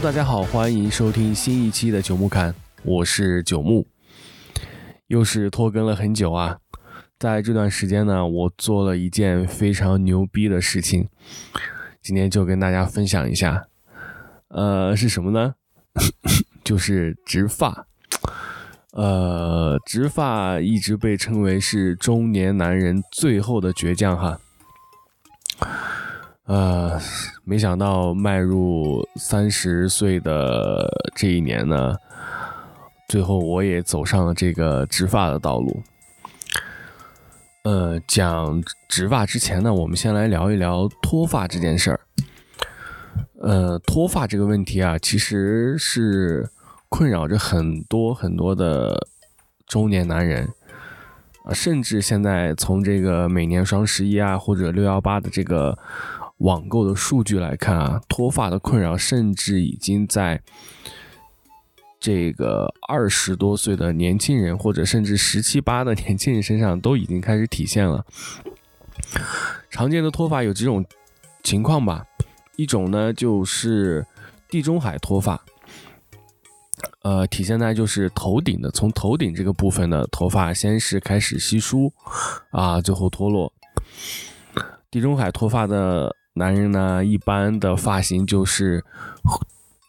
大家好，欢迎收听新一期的九木侃，我是九木，又是拖更了很久啊。在这段时间呢，我做了一件非常牛逼的事情，今天就跟大家分享一下。呃，是什么呢？就是植发。呃，植发一直被称为是中年男人最后的倔强哈。呃，没想到迈入三十岁的这一年呢，最后我也走上了这个植发的道路。呃，讲植发之前呢，我们先来聊一聊脱发这件事儿。呃，脱发这个问题啊，其实是困扰着很多很多的中年男人啊，甚至现在从这个每年双十一啊，或者六幺八的这个。网购的数据来看啊，脱发的困扰甚至已经在这个二十多岁的年轻人，或者甚至十七八的年轻人身上都已经开始体现了。常见的脱发有几种情况吧，一种呢就是地中海脱发，呃，体现在就是头顶的，从头顶这个部分的头发先是开始稀疏啊，最后脱落。地中海脱发的。男人呢，一般的发型就是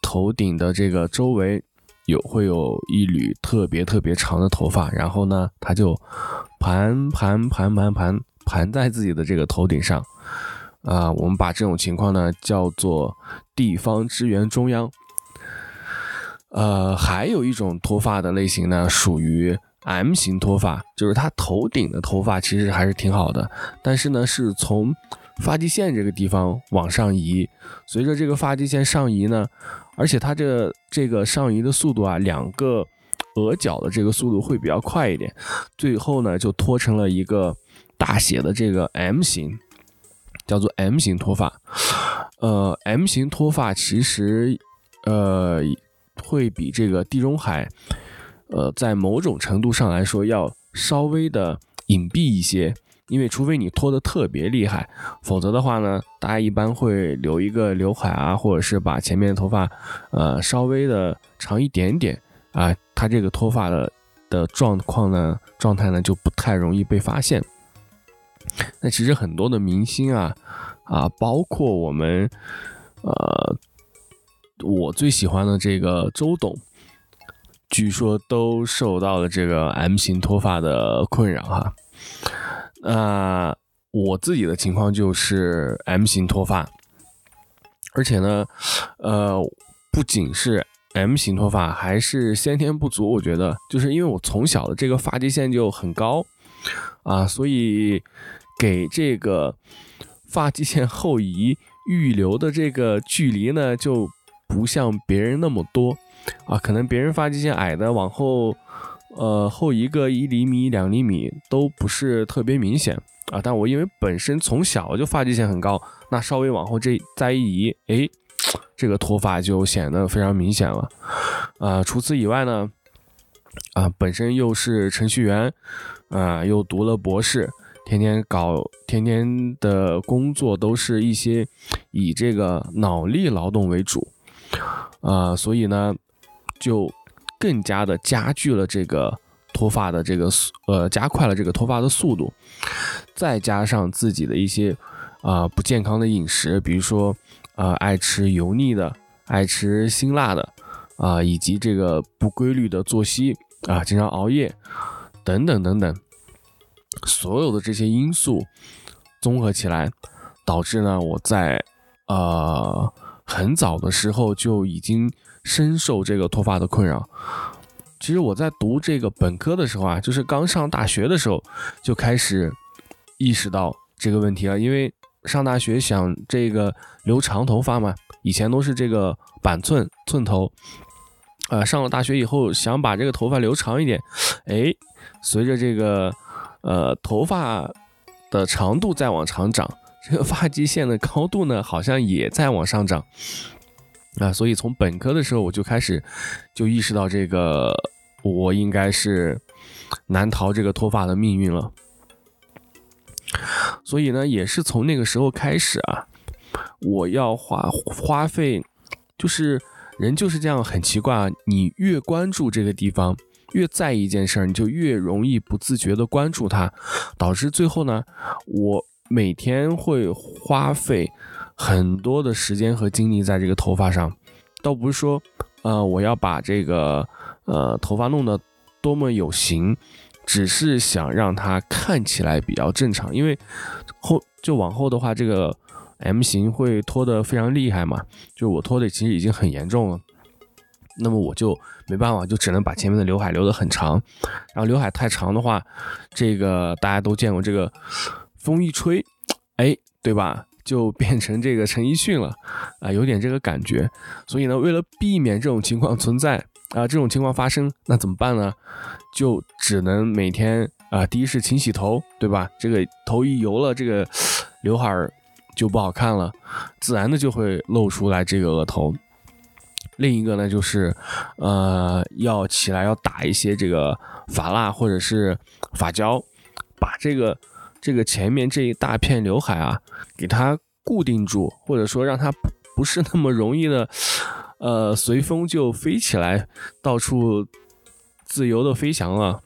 头顶的这个周围有会有一缕特别特别长的头发，然后呢，他就盘盘盘盘盘盘在自己的这个头顶上，啊，我们把这种情况呢叫做地方支援中央。呃，还有一种脱发的类型呢，属于 M 型脱发，就是他头顶的头发其实还是挺好的，但是呢，是从发际线这个地方往上移，随着这个发际线上移呢，而且它这这个上移的速度啊，两个额角的这个速度会比较快一点，最后呢就脱成了一个大写的这个 M 型，叫做 M 型脱发。呃，M 型脱发其实呃会比这个地中海，呃在某种程度上来说要稍微的隐蔽一些。因为除非你脱的特别厉害，否则的话呢，大家一般会留一个刘海啊，或者是把前面的头发，呃，稍微的长一点点啊，它这个脱发的的状况呢，状态呢就不太容易被发现。那其实很多的明星啊，啊，包括我们，呃，我最喜欢的这个周董，据说都受到了这个 M 型脱发的困扰哈。啊我自己的情况就是 M 型脱发，而且呢，呃，不仅是 M 型脱发，还是先天不足。我觉得，就是因为我从小的这个发际线就很高啊，所以给这个发际线后移预留的这个距离呢，就不像别人那么多啊。可能别人发际线矮的往后。呃，后一个一厘米、两厘米都不是特别明显啊，但我因为本身从小就发际线很高，那稍微往后这再一移，哎，这个脱发就显得非常明显了。啊，除此以外呢，啊，本身又是程序员，啊，又读了博士，天天搞，天天的工作都是一些以这个脑力劳动为主，啊，所以呢，就。更加的加剧了这个脱发的这个速，呃，加快了这个脱发的速度，再加上自己的一些啊不健康的饮食，比如说啊爱吃油腻的，爱吃辛辣的，啊以及这个不规律的作息啊，经常熬夜等等等等，所有的这些因素综合起来，导致呢我在呃很早的时候就已经。深受这个脱发的困扰。其实我在读这个本科的时候啊，就是刚上大学的时候就开始意识到这个问题了。因为上大学想这个留长头发嘛，以前都是这个板寸寸头，呃，上了大学以后想把这个头发留长一点，哎，随着这个呃头发的长度在往长长，这个发际线的高度呢好像也在往上涨。啊，所以从本科的时候我就开始就意识到这个，我应该是难逃这个脱发的命运了。所以呢，也是从那个时候开始啊，我要花花费，就是人就是这样，很奇怪啊！你越关注这个地方，越在意一件事儿，你就越容易不自觉的关注它，导致最后呢，我每天会花费很多的时间和精力在这个头发上，倒不是说，呃，我要把这个呃头发弄得多么有型，只是想让它看起来比较正常，因为后就往后的话，这个。M 型会脱得非常厉害嘛？就我脱的其实已经很严重了，那么我就没办法，就只能把前面的刘海留得很长。然后刘海太长的话，这个大家都见过，这个风一吹，哎，对吧？就变成这个陈奕迅了啊，有点这个感觉。所以呢，为了避免这种情况存在啊，这种情况发生，那怎么办呢？就只能每天啊，第一是勤洗头，对吧？这个头一油了，这个刘海儿。就不好看了，自然的就会露出来这个额头。另一个呢，就是呃，要起来要打一些这个发蜡或者是发胶，把这个这个前面这一大片刘海啊，给它固定住，或者说让它不是那么容易的，呃，随风就飞起来，到处自由的飞翔了。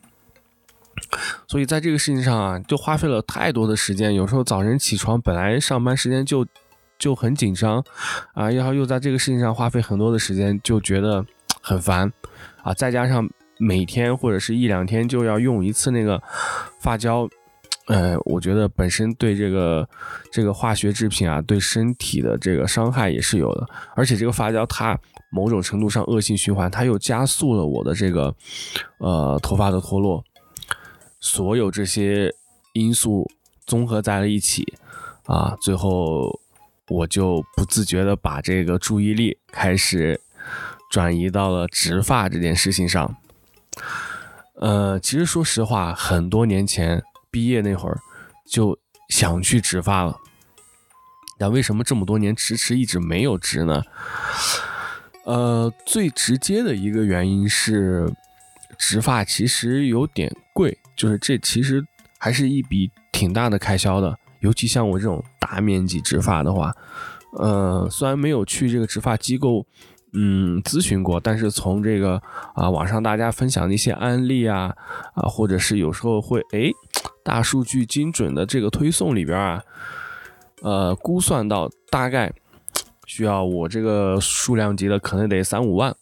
所以在这个事情上啊，就花费了太多的时间。有时候早晨起床，本来上班时间就就很紧张啊，然后又在这个事情上花费很多的时间，就觉得很烦啊。再加上每天或者是一两天就要用一次那个发胶，呃，我觉得本身对这个这个化学制品啊，对身体的这个伤害也是有的。而且这个发胶它某种程度上恶性循环，它又加速了我的这个呃头发的脱落。所有这些因素综合在了一起，啊，最后我就不自觉的把这个注意力开始转移到了植发这件事情上。呃，其实说实话，很多年前毕业那会儿就想去植发了，但为什么这么多年迟迟一直没有植呢？呃，最直接的一个原因是，植发其实有点贵。就是这其实还是一笔挺大的开销的，尤其像我这种大面积植发的话，呃，虽然没有去这个植发机构，嗯，咨询过，但是从这个啊网上大家分享的一些案例啊啊，或者是有时候会哎大数据精准的这个推送里边啊，呃，估算到大概需要我这个数量级的可能得三五万，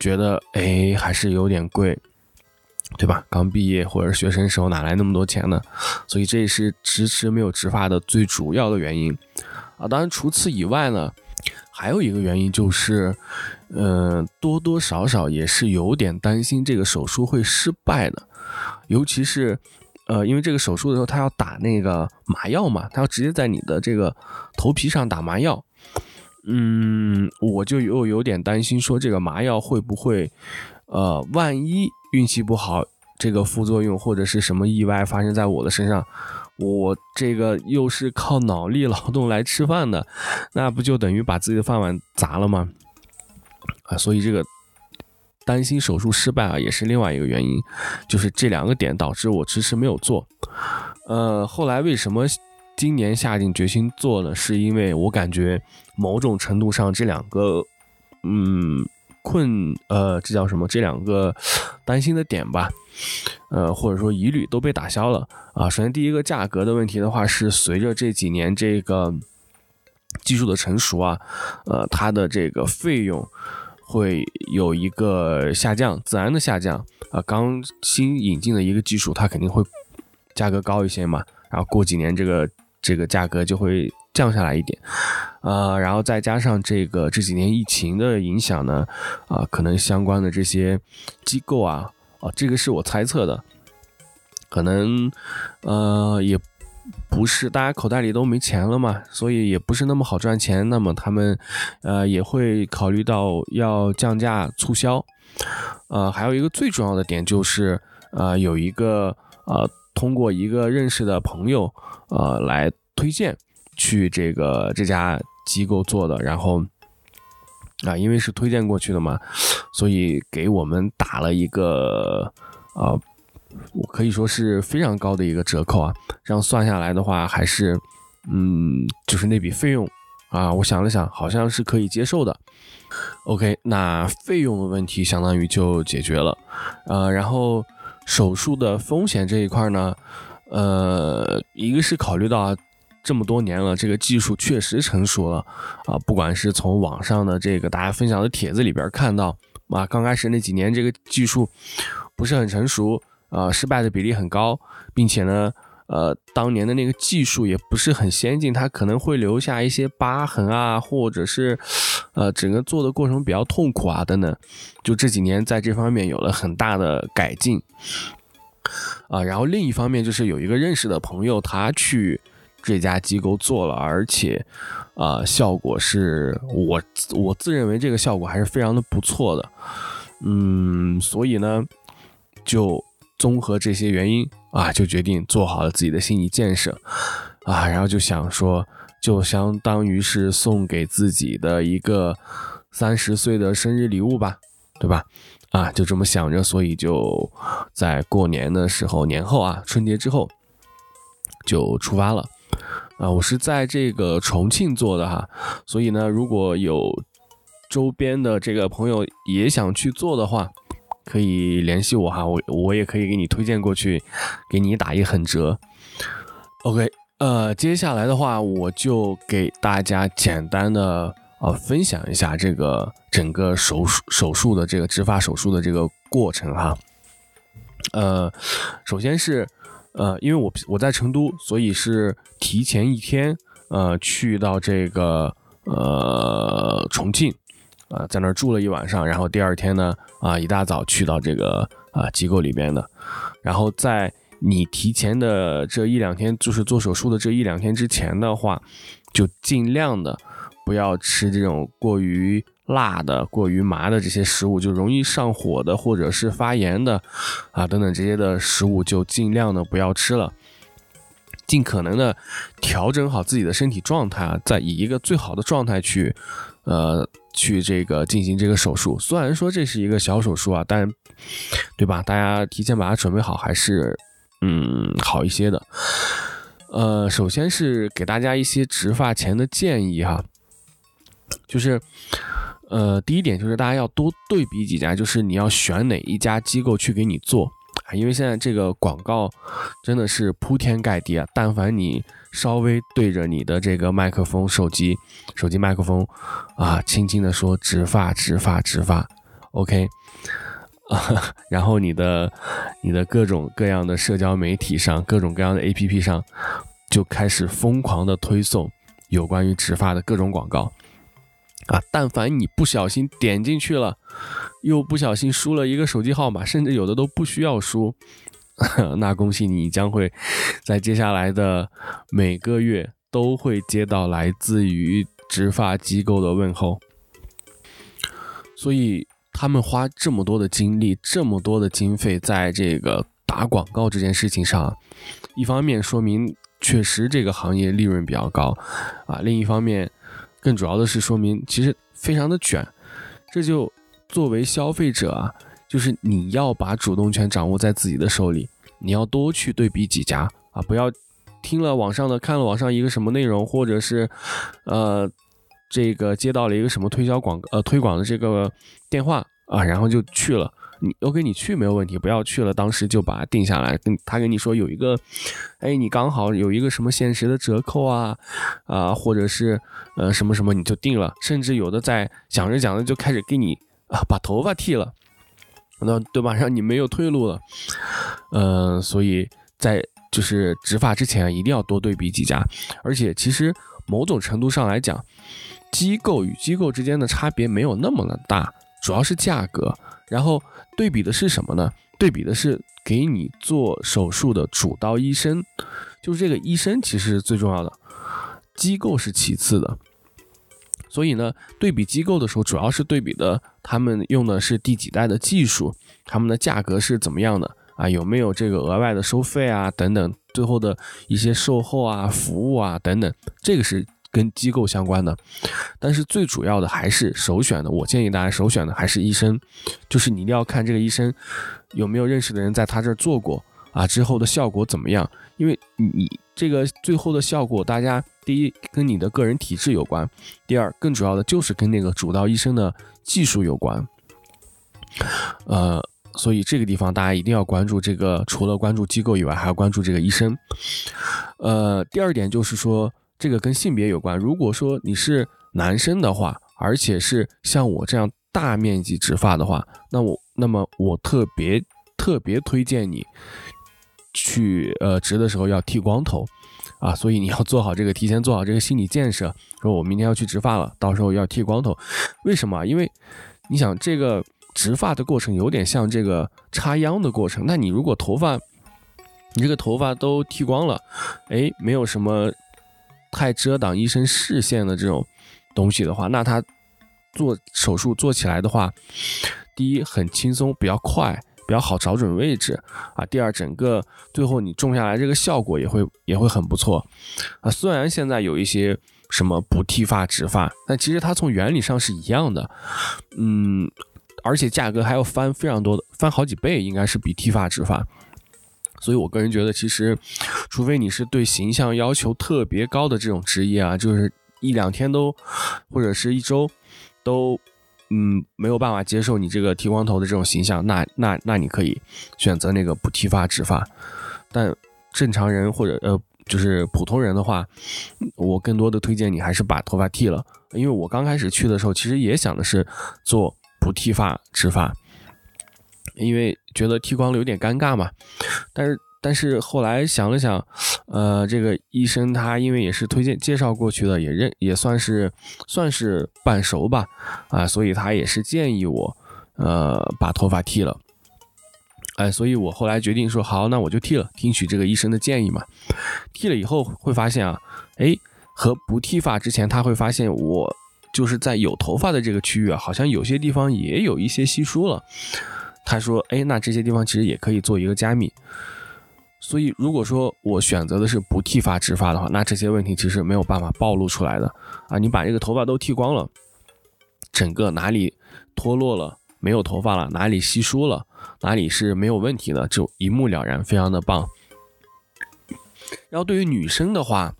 觉得哎还是有点贵。对吧？刚毕业或者学生时候哪来那么多钱呢？所以这也是迟迟没有植发的最主要的原因啊。当然，除此以外呢，还有一个原因就是，嗯，多多少少也是有点担心这个手术会失败的。尤其是，呃，因为这个手术的时候他要打那个麻药嘛，他要直接在你的这个头皮上打麻药。嗯，我就又有点担心，说这个麻药会不会，呃，万一。运气不好，这个副作用或者是什么意外发生在我的身上，我这个又是靠脑力劳动来吃饭的，那不就等于把自己的饭碗砸了吗？啊，所以这个担心手术失败啊，也是另外一个原因，就是这两个点导致我迟迟没有做。呃，后来为什么今年下定决心做呢？是因为我感觉某种程度上这两个，嗯。困呃，这叫什么？这两个担心的点吧，呃，或者说疑虑都被打消了啊。首先，第一个价格的问题的话，是随着这几年这个技术的成熟啊，呃，它的这个费用会有一个下降，自然的下降啊。刚新引进的一个技术，它肯定会价格高一些嘛，然后过几年这个这个价格就会。降下来一点，呃，然后再加上这个这几年疫情的影响呢，啊，可能相关的这些机构啊，啊，这个是我猜测的，可能呃也不是大家口袋里都没钱了嘛，所以也不是那么好赚钱，那么他们呃也会考虑到要降价促销，呃，还有一个最重要的点就是呃有一个呃通过一个认识的朋友呃来推荐。去这个这家机构做的，然后啊，因为是推荐过去的嘛，所以给我们打了一个啊，我可以说是非常高的一个折扣啊。这样算下来的话，还是嗯，就是那笔费用啊，我想了想，好像是可以接受的。OK，那费用的问题相当于就解决了。呃，然后手术的风险这一块呢，呃，一个是考虑到这么多年了，这个技术确实成熟了啊，不管是从网上的这个大家分享的帖子里边看到啊，刚开始那几年这个技术不是很成熟啊，失败的比例很高，并且呢。呃，当年的那个技术也不是很先进，它可能会留下一些疤痕啊，或者是，呃，整个做的过程比较痛苦啊，等等。就这几年在这方面有了很大的改进，啊，然后另一方面就是有一个认识的朋友，他去这家机构做了，而且，啊，效果是我我自认为这个效果还是非常的不错的，嗯，所以呢，就综合这些原因。啊，就决定做好了自己的心理建设，啊，然后就想说，就相当于是送给自己的一个三十岁的生日礼物吧，对吧？啊，就这么想着，所以就在过年的时候，年后啊，春节之后就出发了。啊，我是在这个重庆做的哈，所以呢，如果有周边的这个朋友也想去做的话。可以联系我哈，我我也可以给你推荐过去，给你打一狠折。OK，呃，接下来的话，我就给大家简单的呃分享一下这个整个手术手术的这个植发手术的这个过程哈。呃，首先是呃，因为我我在成都，所以是提前一天呃去到这个呃重庆。啊，在那儿住了一晚上，然后第二天呢，啊，一大早去到这个啊机构里边的，然后在你提前的这一两天，就是做手术的这一两天之前的话，就尽量的不要吃这种过于辣的、过于麻的这些食物，就容易上火的或者是发炎的啊等等这些的食物，就尽量的不要吃了，尽可能的调整好自己的身体状态啊，在以一个最好的状态去。呃，去这个进行这个手术，虽然说这是一个小手术啊，但，对吧？大家提前把它准备好，还是嗯好一些的。呃，首先是给大家一些植发前的建议哈，就是呃，第一点就是大家要多对比几家，就是你要选哪一家机构去给你做啊。因为现在这个广告真的是铺天盖地啊！但凡你稍微对着你的这个麦克风、手机、手机麦克风啊，轻轻的说“植发、植发、植发 ”，OK，然后你的、你的各种各样的社交媒体上、各种各样的 APP 上就开始疯狂的推送有关于植发的各种广告啊！但凡你不小心点进去了。又不小心输了一个手机号码，甚至有的都不需要输，那恭喜你将会在接下来的每个月都会接到来自于植发机构的问候。所以他们花这么多的精力、这么多的经费在这个打广告这件事情上，一方面说明确实这个行业利润比较高啊，另一方面更主要的是说明其实非常的卷，这就。作为消费者啊，就是你要把主动权掌握在自己的手里，你要多去对比几家啊，不要听了网上的，看了网上一个什么内容，或者是呃这个接到了一个什么推销广呃推广的这个电话啊，然后就去了。你 OK，你去没有问题，不要去了，当时就把它定下来，跟他跟你说有一个，哎，你刚好有一个什么限时的折扣啊啊，或者是呃什么什么，你就定了，甚至有的在讲着讲着就开始给你。啊，把头发剃了，那对吧？让你没有退路了。嗯，所以在就是植发之前一定要多对比几家。而且其实某种程度上来讲，机构与机构之间的差别没有那么的大，主要是价格。然后对比的是什么呢？对比的是给你做手术的主刀医生，就是这个医生其实是最重要的，机构是其次的。所以呢，对比机构的时候，主要是对比的他们用的是第几代的技术，他们的价格是怎么样的啊？有没有这个额外的收费啊？等等，最后的一些售后啊、服务啊等等，这个是跟机构相关的。但是最主要的还是首选的，我建议大家首选的还是医生，就是你一定要看这个医生有没有认识的人在他这儿做过啊，之后的效果怎么样？因为你这个最后的效果，大家第一跟你的个人体质有关，第二更主要的就是跟那个主刀医生的技术有关。呃，所以这个地方大家一定要关注这个，除了关注机构以外，还要关注这个医生。呃，第二点就是说，这个跟性别有关。如果说你是男生的话，而且是像我这样大面积植发的话，那我那么我特别特别推荐你去呃植的时候要剃光头啊，所以你要做好这个提前做好这个心理建设，说我明天要去植发了，到时候要剃光头。为什么？因为你想这个。植发的过程有点像这个插秧的过程。那你如果头发，你这个头发都剃光了，哎，没有什么太遮挡医生视线的这种东西的话，那他做手术做起来的话，第一很轻松，比较快，比较好找准位置啊。第二，整个最后你种下来这个效果也会也会很不错啊。虽然现在有一些什么不剃发植发，但其实它从原理上是一样的，嗯。而且价格还要翻非常多的，翻好几倍，应该是比剃发植发。所以我个人觉得，其实，除非你是对形象要求特别高的这种职业啊，就是一两天都，或者是一周都，嗯，没有办法接受你这个剃光头的这种形象，那那那你可以选择那个不剃发植发。但正常人或者呃，就是普通人的话，我更多的推荐你还是把头发剃了，因为我刚开始去的时候，其实也想的是做。不剃发植发，因为觉得剃光了有点尴尬嘛。但是但是后来想了想，呃，这个医生他因为也是推荐介绍过去的，也认也算是算是半熟吧，啊，所以他也是建议我，呃，把头发剃了。哎，所以我后来决定说好，那我就剃了，听取这个医生的建议嘛。剃了以后会发现啊，哎，和不剃发之前，他会发现我。就是在有头发的这个区域啊，好像有些地方也有一些稀疏了。他说：“哎，那这些地方其实也可以做一个加密。所以如果说我选择的是不剃发植发的话，那这些问题其实没有办法暴露出来的啊。你把这个头发都剃光了，整个哪里脱落了，没有头发了，哪里稀疏了，哪里是没有问题的，就一目了然，非常的棒。然后对于女生的话，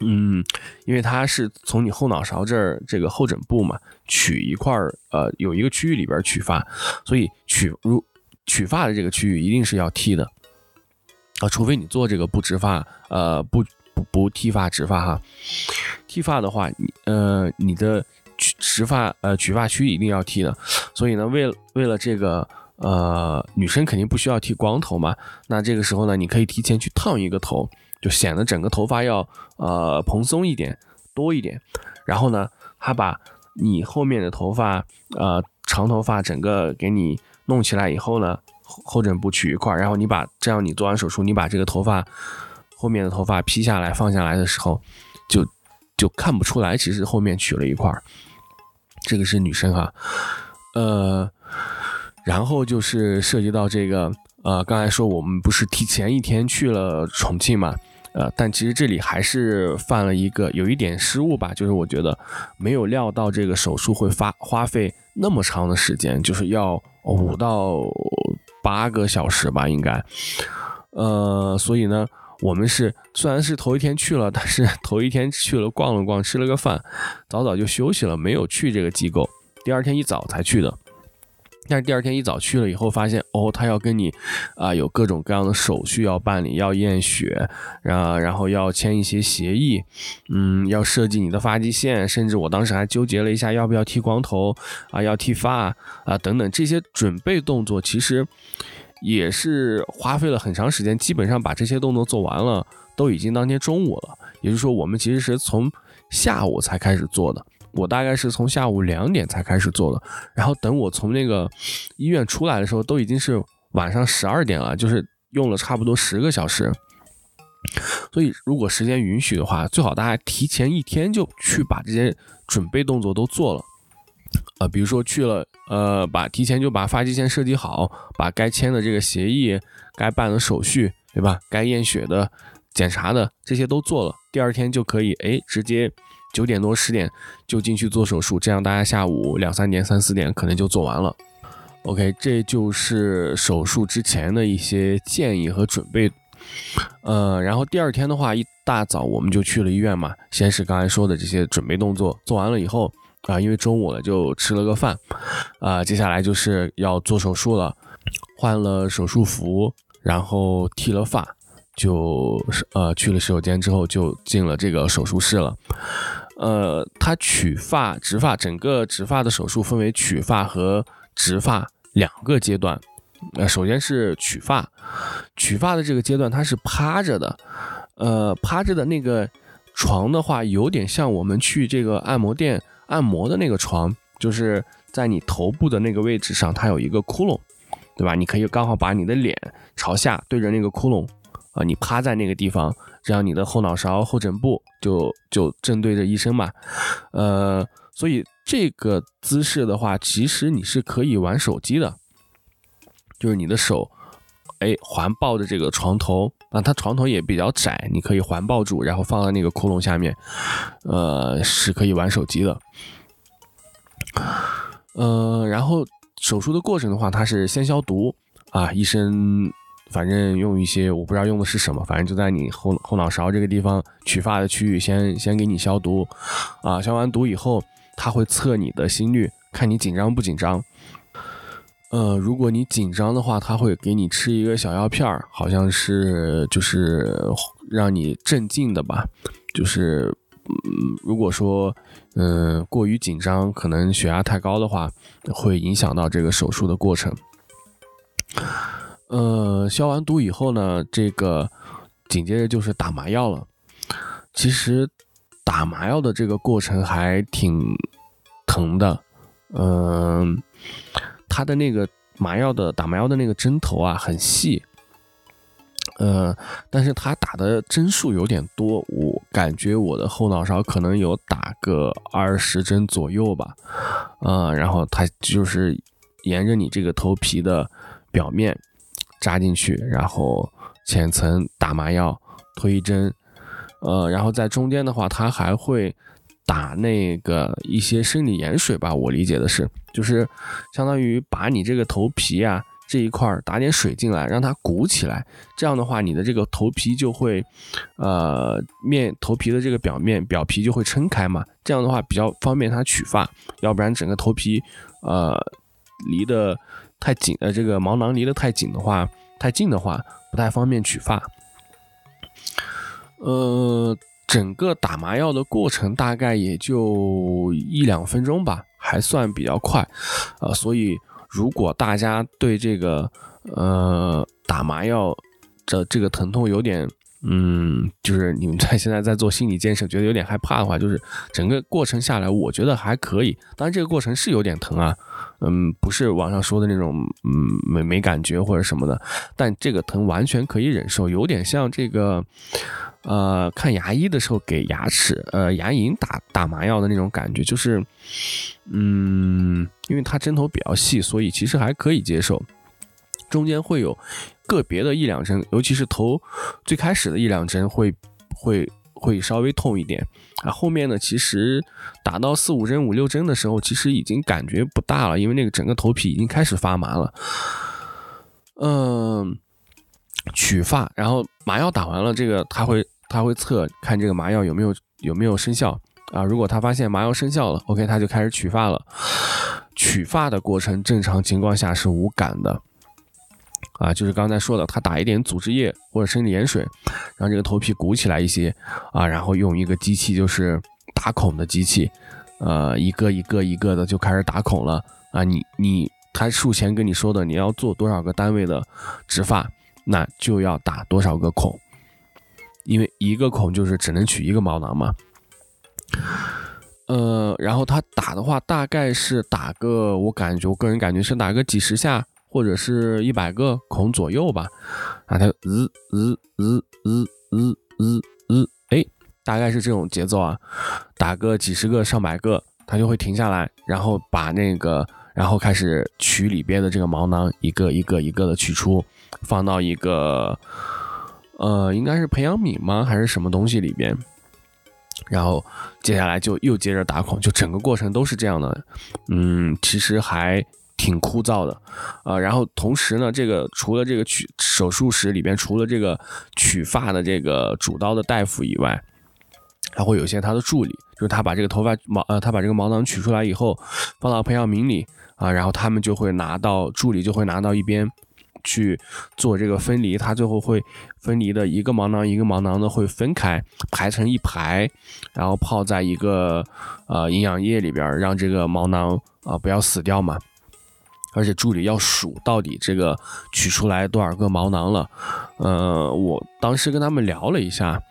嗯，因为它是从你后脑勺这儿这个后枕部嘛，取一块儿，呃，有一个区域里边取发，所以取如取发的这个区域一定是要剃的。啊，除非你做这个不植发，呃，不不不剃发植发哈，剃发的话，你呃你的取植发呃取发区一定要剃的，所以呢，为为了这个呃女生肯定不需要剃光头嘛，那这个时候呢，你可以提前去烫一个头。就显得整个头发要呃蓬松一点，多一点。然后呢，他把你后面的头发呃长头发整个给你弄起来以后呢，后枕部取一块，然后你把这样你做完手术，你把这个头发后面的头发披下来放下来的时候，就就看不出来其实后面取了一块。这个是女生哈，呃，然后就是涉及到这个呃，刚才说我们不是提前一天去了重庆嘛？呃，但其实这里还是犯了一个有一点失误吧，就是我觉得没有料到这个手术会发花费那么长的时间，就是要五到八个小时吧，应该。呃，所以呢，我们是虽然是头一天去了，但是头一天去了逛了逛，吃了个饭，早早就休息了，没有去这个机构，第二天一早才去的。但是第二天一早去了以后，发现哦，他要跟你啊有各种各样的手续要办理，要验血，然然后要签一些协议，嗯，要设计你的发际线，甚至我当时还纠结了一下要不要剃光头啊，要剃发啊等等这些准备动作，其实也是花费了很长时间，基本上把这些动作做完了，都已经当天中午了，也就是说我们其实是从下午才开始做的。我大概是从下午两点才开始做的，然后等我从那个医院出来的时候，都已经是晚上十二点了，就是用了差不多十个小时。所以如果时间允许的话，最好大家提前一天就去把这些准备动作都做了。呃，比如说去了，呃，把提前就把发际线设计好，把该签的这个协议、该办的手续，对吧？该验血的、检查的这些都做了，第二天就可以，哎，直接。九点多十点就进去做手术，这样大家下午两三点、三四点可能就做完了。OK，这就是手术之前的一些建议和准备呃，然后第二天的话，一大早我们就去了医院嘛，先是刚才说的这些准备动作做完了以后啊，因为中午了就吃了个饭，啊，接下来就是要做手术了，换了手术服，然后剃了发，就是呃去了洗手间之后就进了这个手术室了。呃，他取发、植发，整个植发的手术分为取发和植发两个阶段。呃，首先是取发，取发的这个阶段，它是趴着的。呃，趴着的那个床的话，有点像我们去这个按摩店按摩的那个床，就是在你头部的那个位置上，它有一个窟窿，对吧？你可以刚好把你的脸朝下对着那个窟窿，啊，你趴在那个地方。这样你的后脑勺、后枕部就就正对着医生嘛，呃，所以这个姿势的话，其实你是可以玩手机的，就是你的手，哎，环抱着这个床头，啊，它床头也比较窄，你可以环抱住，然后放在那个窟窿下面，呃，是可以玩手机的，呃，然后手术的过程的话，它是先消毒啊，医生。反正用一些我不知道用的是什么，反正就在你后后脑勺这个地方取发的区域，先先给你消毒，啊，消完毒以后，他会测你的心率，看你紧张不紧张。呃，如果你紧张的话，他会给你吃一个小药片儿，好像是就是让你镇静的吧。就是嗯，如果说嗯过于紧张，可能血压太高的话，会影响到这个手术的过程。呃，消完毒以后呢，这个紧接着就是打麻药了。其实打麻药的这个过程还挺疼的。嗯，他的那个麻药的打麻药的那个针头啊很细，呃，但是他打的针数有点多，我感觉我的后脑勺可能有打个二十针左右吧。啊，然后他就是沿着你这个头皮的表面。扎进去，然后浅层打麻药，推针，呃，然后在中间的话，他还会打那个一些生理盐水吧。我理解的是，就是相当于把你这个头皮啊这一块打点水进来，让它鼓起来。这样的话，你的这个头皮就会，呃，面头皮的这个表面表皮就会撑开嘛。这样的话比较方便它取发，要不然整个头皮，呃，离的。太紧呃，这个毛囊离得太紧的话，太近的话，不太方便取发。呃，整个打麻药的过程大概也就一两分钟吧，还算比较快。呃，所以如果大家对这个呃打麻药的这个疼痛有点，嗯，就是你们在 现在在做心理建设，觉得有点害怕的话，就是整个过程下来，我觉得还可以。当然，这个过程是有点疼啊。嗯，不是网上说的那种，嗯，没没感觉或者什么的，但这个疼完全可以忍受，有点像这个，呃，看牙医的时候给牙齿，呃，牙龈打打麻药的那种感觉，就是，嗯，因为它针头比较细，所以其实还可以接受，中间会有个别的一两针，尤其是头最开始的一两针会会。会稍微痛一点啊，后面呢，其实打到四五针、五六针的时候，其实已经感觉不大了，因为那个整个头皮已经开始发麻了。嗯，取发，然后麻药打完了，这个他会他会测看这个麻药有没有有没有生效啊，如果他发现麻药生效了，OK，他就开始取发了。取发的过程正常情况下是无感的。啊，就是刚才说的，他打一点组织液或者生理盐水，让这个头皮鼓起来一些啊，然后用一个机器，就是打孔的机器，呃，一个一个一个的就开始打孔了啊。你你他术前跟你说的，你要做多少个单位的植发，那就要打多少个孔，因为一个孔就是只能取一个毛囊嘛。呃，然后他打的话，大概是打个，我感觉我个人感觉是打个几十下。或者是一百个孔左右吧，啊，它日日日日日日日，哎，大概是这种节奏啊，打个几十个上百个，它就会停下来，然后把那个，然后开始取里边的这个毛囊，一个一个一个的取出，放到一个，呃，应该是培养皿吗，还是什么东西里边，然后接下来就又接着打孔，就整个过程都是这样的，嗯，其实还。挺枯燥的，啊，然后同时呢，这个除了这个取手术室里边除了这个取发的这个主刀的大夫以外，还会有一些他的助理，就是他把这个头发毛呃，他把这个毛囊取出来以后，放到培养皿里啊，然后他们就会拿到助理就会拿到一边去做这个分离，他最后会分离的一个毛囊一个毛囊的会分开排成一排，然后泡在一个呃营养液里边，让这个毛囊啊不要死掉嘛。而且助理要数到底这个取出来多少个毛囊了，呃，我当时跟他们聊了一下，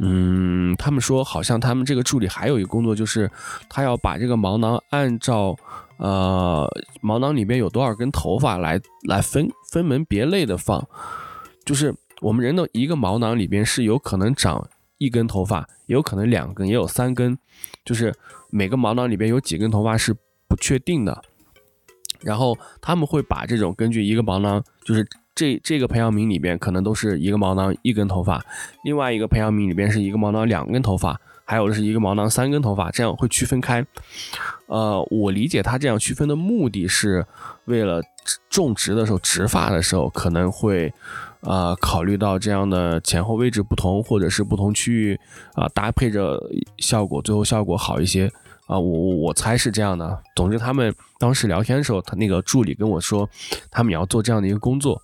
嗯，他们说好像他们这个助理还有一个工作，就是他要把这个毛囊按照呃毛囊里边有多少根头发来来分分门别类的放，就是我们人的一个毛囊里边是有可能长一根头发，也有可能两根，也有三根，就是每个毛囊里边有几根头发是不确定的。然后他们会把这种根据一个毛囊，就是这这个培养皿里边可能都是一个毛囊一根头发，另外一个培养皿里边是一个毛囊两根头发，还有的是一个毛囊三根头发，这样会区分开。呃，我理解他这样区分的目的是为了种植的时候植发的时候可能会呃考虑到这样的前后位置不同，或者是不同区域啊搭配着效果，最后效果好一些。啊，我我我猜是这样的。总之，他们当时聊天的时候，他那个助理跟我说，他们也要做这样的一个工作。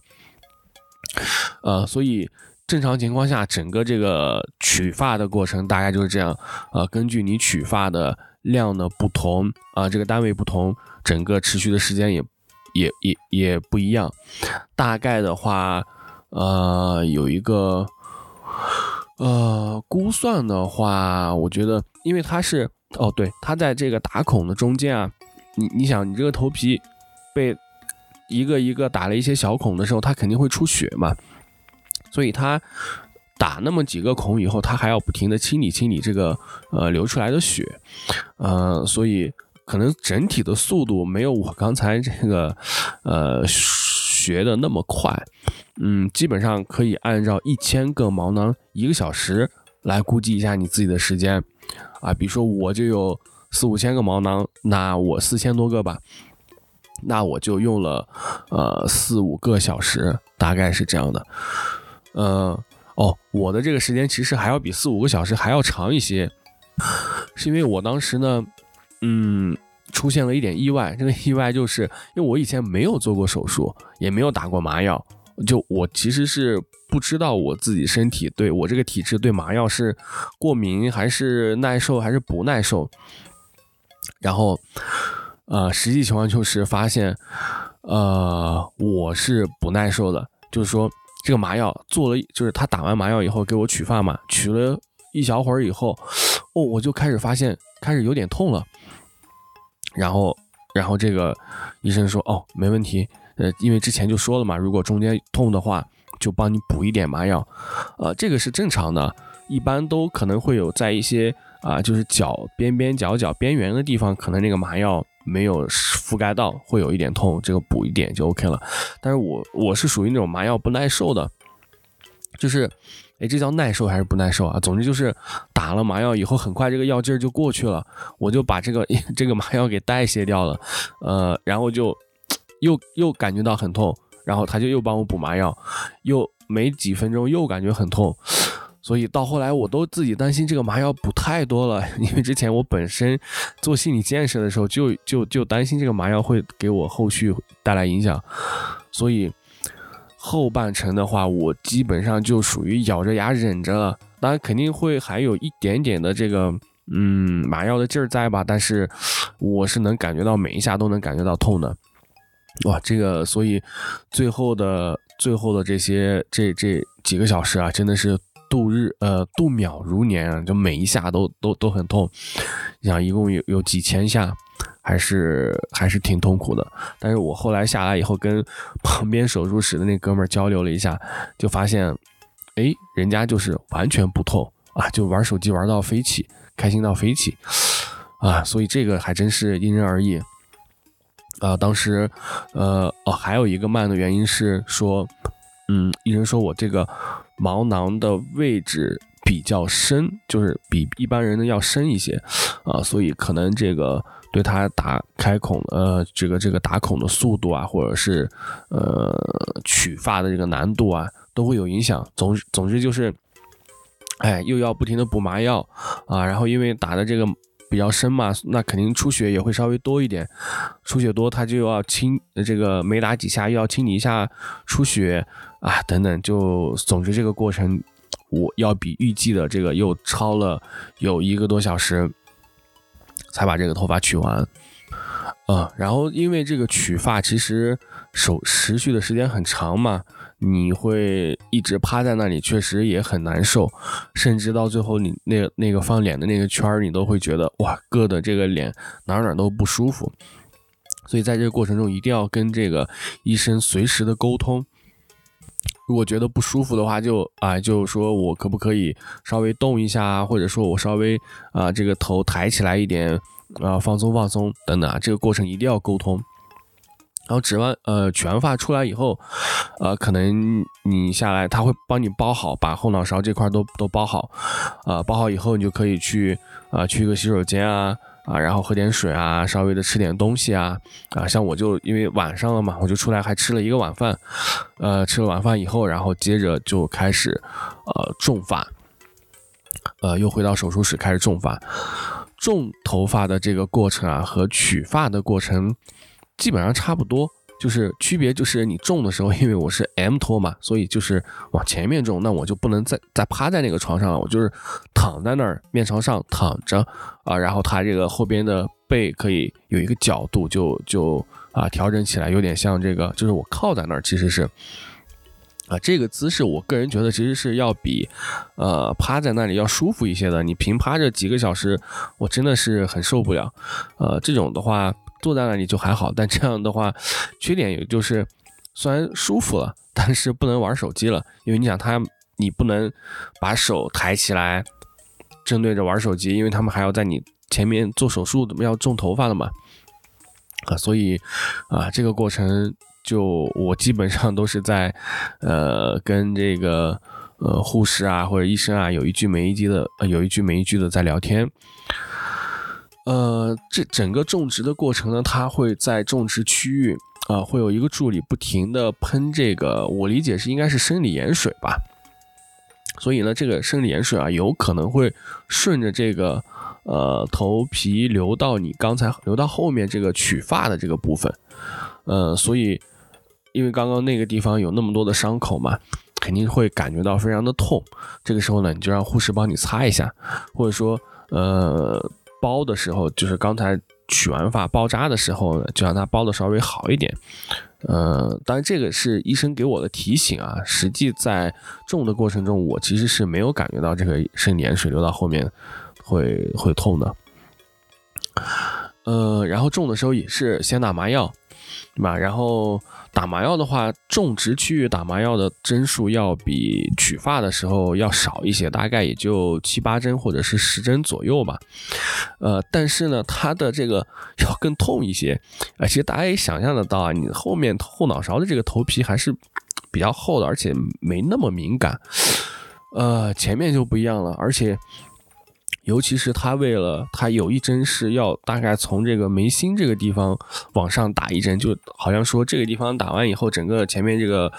呃，所以正常情况下，整个这个取发的过程大概就是这样。呃，根据你取发的量的不同，啊，这个单位不同，整个持续的时间也也也也不一样。大概的话，呃，有一个呃估算的话，我觉得，因为它是。哦，对，它在这个打孔的中间啊，你你想，你这个头皮被一个一个打了一些小孔的时候，它肯定会出血嘛，所以它打那么几个孔以后，它还要不停的清理清理这个呃流出来的血，呃，所以可能整体的速度没有我刚才这个呃学的那么快，嗯，基本上可以按照一千个毛囊一个小时来估计一下你自己的时间。啊，比如说我就有四五千个毛囊，那我四千多个吧，那我就用了呃四五个小时，大概是这样的。呃，哦，我的这个时间其实还要比四五个小时还要长一些，是因为我当时呢，嗯，出现了一点意外。这个意外就是因为我以前没有做过手术，也没有打过麻药。就我其实是不知道我自己身体对我这个体质对麻药是过敏还是耐受还是不耐受，然后呃实际情况就是发现呃我是不耐受的，就是说这个麻药做了就是他打完麻药以后给我取发嘛，取了一小会儿以后哦我就开始发现开始有点痛了，然后然后这个医生说哦没问题。呃，因为之前就说了嘛，如果中间痛的话，就帮你补一点麻药，呃，这个是正常的，一般都可能会有在一些啊，就是脚边边角角边缘的地方，可能那个麻药没有覆盖到，会有一点痛，这个补一点就 OK 了。但是我我是属于那种麻药不耐受的，就是，哎，这叫耐受还是不耐受啊？总之就是打了麻药以后，很快这个药劲儿就过去了，我就把这个 这个麻药给代谢掉了，呃，然后就。又又感觉到很痛，然后他就又帮我补麻药，又没几分钟又感觉很痛，所以到后来我都自己担心这个麻药补太多了，因为之前我本身做心理建设的时候就就就担心这个麻药会给我后续带来影响，所以后半程的话我基本上就属于咬着牙忍着了，当然肯定会还有一点点的这个嗯麻药的劲儿在吧，但是我是能感觉到每一下都能感觉到痛的。哇，这个所以最后的最后的这些这这几个小时啊，真的是度日呃度秒如年啊，就每一下都都都很痛。你想一共有有几千下，还是还是挺痛苦的。但是我后来下来以后，跟旁边手术室的那哥们儿交流了一下，就发现，哎，人家就是完全不痛啊，就玩手机玩到飞起，开心到飞起啊。所以这个还真是因人而异。啊，当时，呃，哦，还有一个慢的原因是说，嗯，医生说我这个毛囊的位置比较深，就是比一般人的要深一些，啊，所以可能这个对它打开孔呃这个这个打孔的速度啊，或者是呃取发的这个难度啊，都会有影响。总总之就是，哎，又要不停的补麻药啊，然后因为打的这个比较深嘛，那肯定出血也会稍微多一点。出血多，他就要清这个没打几下又要清理一下出血啊，等等，就总之这个过程。我要比预计的这个又超了有一个多小时，才把这个头发取完，嗯，然后因为这个取发其实手持续的时间很长嘛，你会一直趴在那里，确实也很难受，甚至到最后你那那个放脸的那个圈儿，你都会觉得哇，硌的这个脸哪哪都不舒服，所以在这个过程中一定要跟这个医生随时的沟通。如果觉得不舒服的话，就啊，就说我可不可以稍微动一下，或者说我稍微啊这个头抬起来一点啊，放松放松等等啊，这个过程一定要沟通。然后植完呃取完发出来以后，呃可能你下来他会帮你包好，把后脑勺这块都都包好，啊包好以后你就可以去啊去一个洗手间啊。啊，然后喝点水啊，稍微的吃点东西啊，啊，像我就因为晚上了嘛，我就出来还吃了一个晚饭，呃，吃了晚饭以后，然后接着就开始，呃，种发，呃，又回到手术室开始种发，种头发的这个过程啊，和取发的过程基本上差不多。就是区别就是你种的时候，因为我是 M 托嘛，所以就是往前面种，那我就不能再再趴在那个床上了，我就是躺在那儿面朝上躺着啊，然后它这个后边的背可以有一个角度，就就啊调整起来，有点像这个，就是我靠在那儿，其实是啊这个姿势，我个人觉得其实是要比呃趴在那里要舒服一些的。你平趴着几个小时，我真的是很受不了，呃这种的话。坐在那里就还好，但这样的话，缺点也就是虽然舒服了，但是不能玩手机了，因为你想他，你不能把手抬起来正对着玩手机，因为他们还要在你前面做手术，要种头发的嘛，啊，所以啊，这个过程就我基本上都是在呃跟这个呃护士啊或者医生啊有一句没一句的，呃有一句没一句的在聊天。呃，这整个种植的过程呢，它会在种植区域啊，会有一个助理不停的喷这个，我理解是应该是生理盐水吧。所以呢，这个生理盐水啊，有可能会顺着这个呃头皮流到你刚才流到后面这个取发的这个部分。呃，所以因为刚刚那个地方有那么多的伤口嘛，肯定会感觉到非常的痛。这个时候呢，你就让护士帮你擦一下，或者说呃。包的时候，就是刚才取完发包扎的时候呢，就让它包的稍微好一点。呃，当然这个是医生给我的提醒啊。实际在种的过程中，我其实是没有感觉到这个生盐水流到后面会会痛的。呃，然后种的时候也是先打麻药，对吧？然后。打麻药的话，种植区域打麻药的针数要比取发的时候要少一些，大概也就七八针或者是十针左右吧。呃，但是呢，它的这个 要更痛一些。而且大家也想象得到啊，你后面后脑勺的这个头皮还是比较厚的，而且没那么敏感。呃，前面就不一样了，而且。尤其是他为了他有一针是要大概从这个眉心这个地方往上打一针，就好像说这个地方打完以后，整个前面这个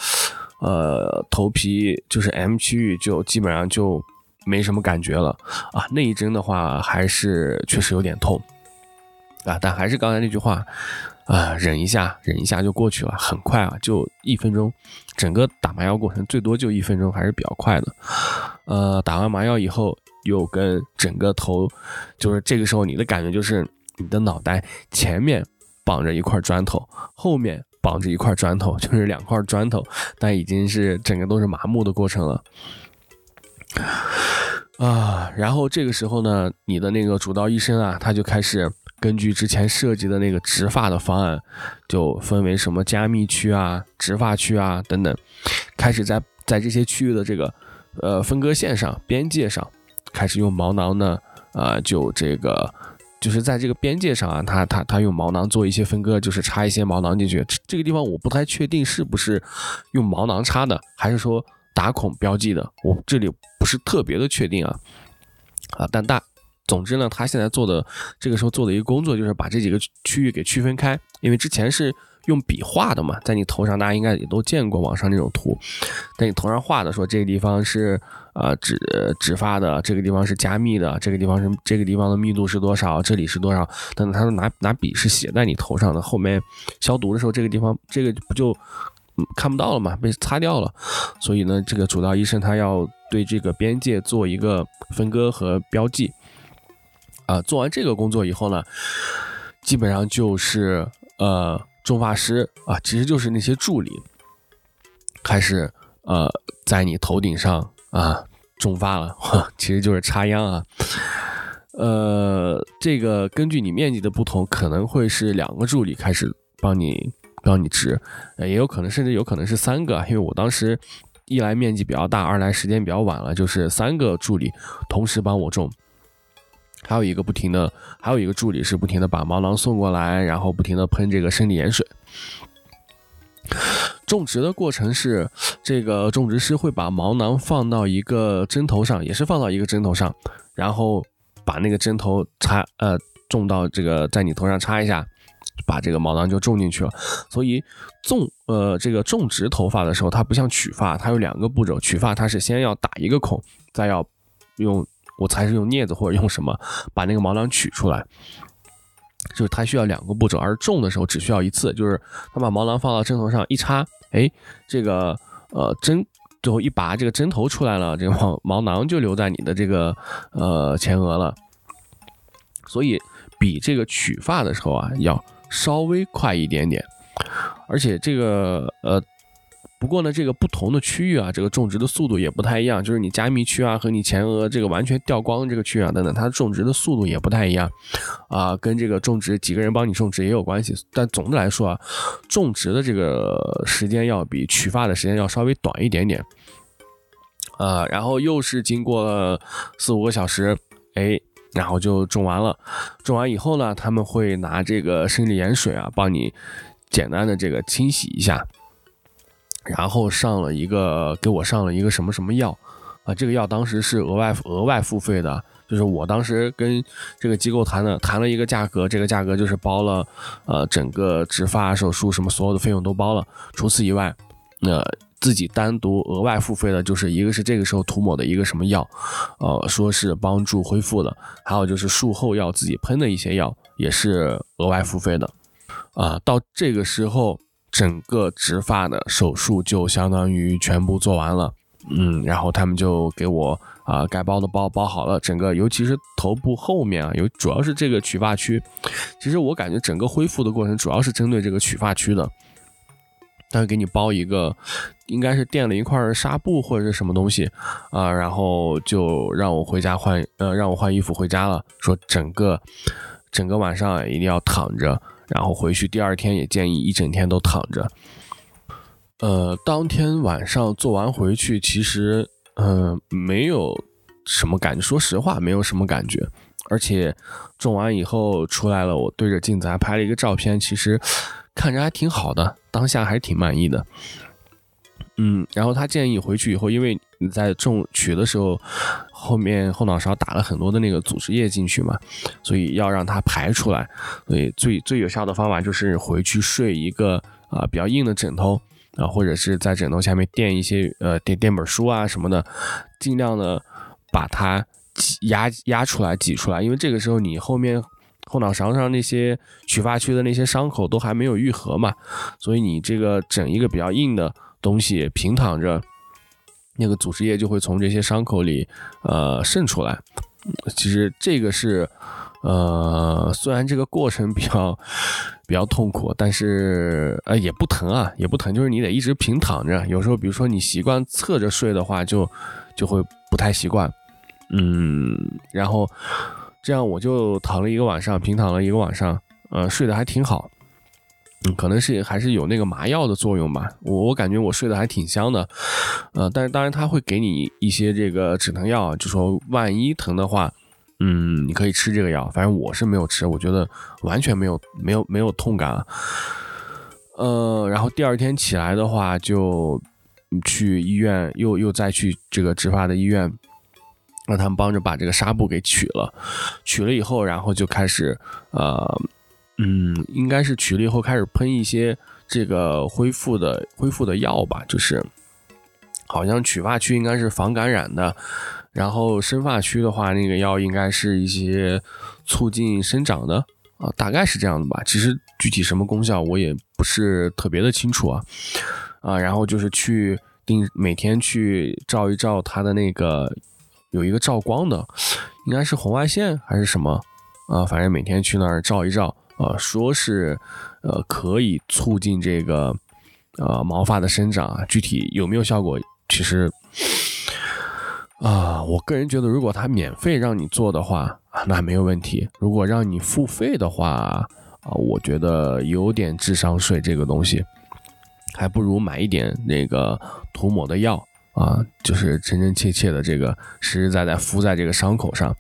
呃头皮就是 M 区域就基本上就没什么感觉了啊。那一针的话还是确实有点痛啊，但还是刚才那句话啊，忍一下，忍一下就过去了，很快啊，就一分钟，整个打麻药过程最多就一分钟，还是比较快的。呃，打完麻药以后。又跟整个头，就是这个时候你的感觉就是你的脑袋前面绑着一块砖头，后面绑着一块砖头，就是两块砖头，但已经是整个都是麻木的过程了啊。然后这个时候呢，你的那个主刀医生啊，他就开始根据之前设计的那个植发的方案，就分为什么加密区啊、植发区啊等等，开始在在这些区域的这个呃分割线上、边界上。开始用毛囊呢，呃，就这个，就是在这个边界上啊，他他他用毛囊做一些分割，就是插一些毛囊进去。这个地方我不太确定是不是用毛囊插的，还是说打孔标记的，我这里不是特别的确定啊，啊，但大总之呢，他现在做的这个时候做的一个工作就是把这几个区域给区分开，因为之前是用笔画的嘛，在你头上大家应该也都见过网上那种图，在你头上画的说这个地方是呃植植发的，这个地方是加密的，这个地方是这个地方的密度是多少，这里是多少，等等，他都拿拿笔是写在你头上的，后面消毒的时候这个地方这个不就看不到了嘛，被擦掉了，所以呢，这个主刀医生他要对这个边界做一个分割和标记。啊，做完这个工作以后呢，基本上就是呃，种发师啊，其实就是那些助理，开始呃，在你头顶上啊种发了，其实就是插秧啊。呃，这个根据你面积的不同，可能会是两个助理开始帮你帮你植，也有可能甚至有可能是三个，因为我当时一来面积比较大，二来时间比较晚了，就是三个助理同时帮我种。还有一个不停的，还有一个助理是不停的把毛囊送过来，然后不停的喷这个生理盐水。种植的过程是，这个种植师会把毛囊放到一个针头上，也是放到一个针头上，然后把那个针头插呃种到这个在你头上插一下，把这个毛囊就种进去了。所以种呃这个种植头发的时候，它不像取发，它有两个步骤。取发它是先要打一个孔，再要用。我才是用镊子或者用什么把那个毛囊取出来，就是它需要两个步骤，而种的时候只需要一次，就是他把毛囊放到针头上一插，哎，这个呃针最后一拔，这个针头出来了，这个毛毛囊就留在你的这个呃前额了，所以比这个取发的时候啊要稍微快一点点，而且这个呃。不过呢，这个不同的区域啊，这个种植的速度也不太一样。就是你加密区啊和你前额这个完全掉光这个区域啊等等，它种植的速度也不太一样啊，跟这个种植几个人帮你种植也有关系。但总的来说啊，种植的这个时间要比取发的时间要稍微短一点点。呃，然后又是经过了四五个小时，哎，然后就种完了。种完以后呢，他们会拿这个生理盐水啊，帮你简单的这个清洗一下。然后上了一个，给我上了一个什么什么药，啊，这个药当时是额外额外付费的，就是我当时跟这个机构谈的，谈了一个价格，这个价格就是包了，呃，整个植发手术什么所有的费用都包了，除此以外，那自己单独额外付费的，就是一个是这个时候涂抹的一个什么药，呃，说是帮助恢复的，还有就是术后要自己喷的一些药，也是额外付费的，啊，到这个时候。整个植发的手术就相当于全部做完了，嗯，然后他们就给我啊该包的包包好了，整个尤其是头部后面啊，有主要是这个取发区，其实我感觉整个恢复的过程主要是针对这个取发区的，他会给你包一个，应该是垫了一块纱布或者是什么东西啊，然后就让我回家换，呃，让我换衣服回家了，说整个整个晚上一定要躺着。然后回去第二天也建议一整天都躺着。呃，当天晚上做完回去，其实嗯没有什么感觉，说实话没有什么感觉。而且种完以后出来了，我对着镜子还拍了一个照片，其实看着还挺好的，当下还是挺满意的。嗯，然后他建议回去以后，因为你在种取的时候，后面后脑勺打了很多的那个组织液进去嘛，所以要让它排出来。所以最最有效的方法就是回去睡一个啊比较硬的枕头啊，或者是在枕头下面垫一些呃垫垫本书啊什么的，尽量的把它挤压压出来挤出来，因为这个时候你后面后脑勺上那些取发区的那些伤口都还没有愈合嘛，所以你这个整一个比较硬的。东西平躺着，那个组织液就会从这些伤口里呃渗出来。其实这个是呃，虽然这个过程比较比较痛苦，但是呃也不疼啊，也不疼，就是你得一直平躺着。有时候比如说你习惯侧着睡的话，就就会不太习惯。嗯，然后这样我就躺了一个晚上，平躺了一个晚上，呃，睡得还挺好。嗯，可能是还是有那个麻药的作用吧，我我感觉我睡得还挺香的，呃，但是当然他会给你一些这个止疼药，就说万一疼的话，嗯，你可以吃这个药，反正我是没有吃，我觉得完全没有没有没有痛感，呃，然后第二天起来的话就去医院，又又再去这个植发的医院让他们帮着把这个纱布给取了，取了以后，然后就开始，呃，嗯，应该是取了以后开始喷一些这个恢复的恢复的药吧，就是好像取发区应该是防感染的，然后生发区的话，那个药应该是一些促进生长的啊，大概是这样的吧。其实具体什么功效我也不是特别的清楚啊，啊，然后就是去定每天去照一照它的那个。有一个照光的，应该是红外线还是什么啊？反正每天去那儿照一照啊，说是呃可以促进这个呃毛发的生长啊。具体有没有效果，其实啊，我个人觉得，如果他免费让你做的话，那没有问题；如果让你付费的话啊，我觉得有点智商税，这个东西还不如买一点那个涂抹的药。啊，就是真真切切的这个实实在在敷在这个伤口上，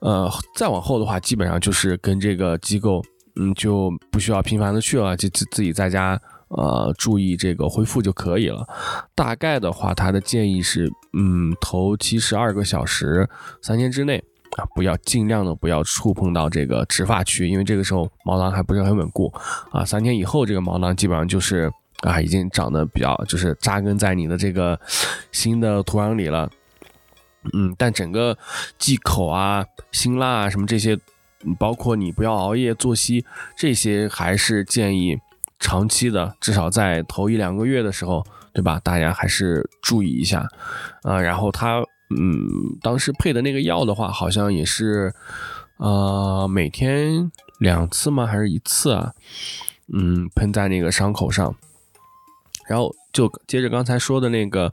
呃，再往后的话，基本上就是跟这个机构，嗯，就不需要频繁的去了，就自自己在家，呃，注意这个恢复就可以了。大概的话，他的建议是，嗯，头七十二个小时，三天之内啊，不要尽量的不要触碰到这个植发区，因为这个时候毛囊还不是很稳固啊。三天以后，这个毛囊基本上就是。啊，已经长得比较，就是扎根在你的这个新的土壤里了。嗯，但整个忌口啊、辛辣啊什么这些，包括你不要熬夜、作息这些，还是建议长期的，至少在头一两个月的时候，对吧？大家还是注意一下啊。然后他，嗯，当时配的那个药的话，好像也是，呃，每天两次吗？还是一次啊？嗯，喷在那个伤口上。然后就接着刚才说的那个，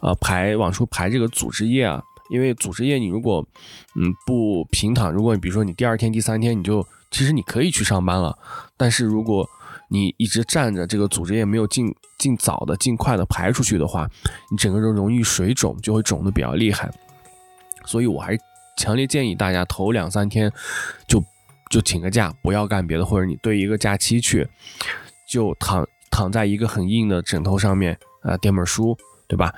呃，排往出排这个组织液啊，因为组织液你如果，嗯，不平躺，如果你比如说你第二天、第三天你就其实你可以去上班了，但是如果你一直站着，这个组织液没有尽尽早的、尽快的排出去的话，你整个人容易水肿，就会肿的比较厉害。所以我还强烈建议大家头两三天就就请个假，不要干别的，或者你对一个假期去就躺。躺在一个很硬的枕头上面，啊，垫本书，对吧？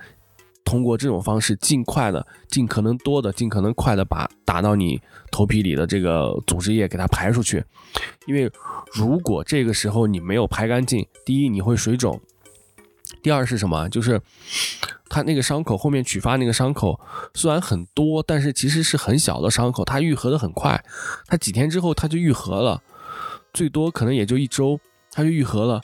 通过这种方式，尽快的、尽可能多的、尽可能快的把打到你头皮里的这个组织液给它排出去。因为如果这个时候你没有排干净，第一你会水肿，第二是什么？就是它那个伤口后面取发那个伤口虽然很多，但是其实是很小的伤口，它愈合的很快，它几天之后它就愈合了，最多可能也就一周，它就愈合了。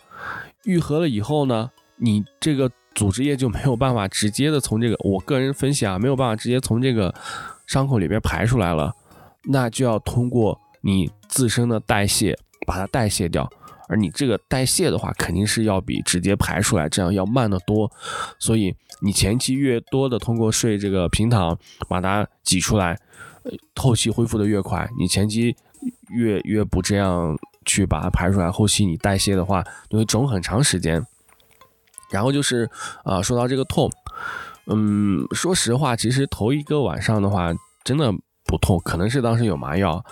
愈合了以后呢，你这个组织液就没有办法直接的从这个，我个人分析啊，没有办法直接从这个伤口里边排出来了，那就要通过你自身的代谢把它代谢掉，而你这个代谢的话，肯定是要比直接排出来这样要慢得多，所以你前期越多的通过睡这个平躺把它挤出来，后期恢复的越快，你前期越越不这样。去把它排出来，后期你代谢的话，就会肿很长时间。然后就是啊，说到这个痛，嗯，说实话，其实头一个晚上的话，真的不痛，可能是当时有麻药。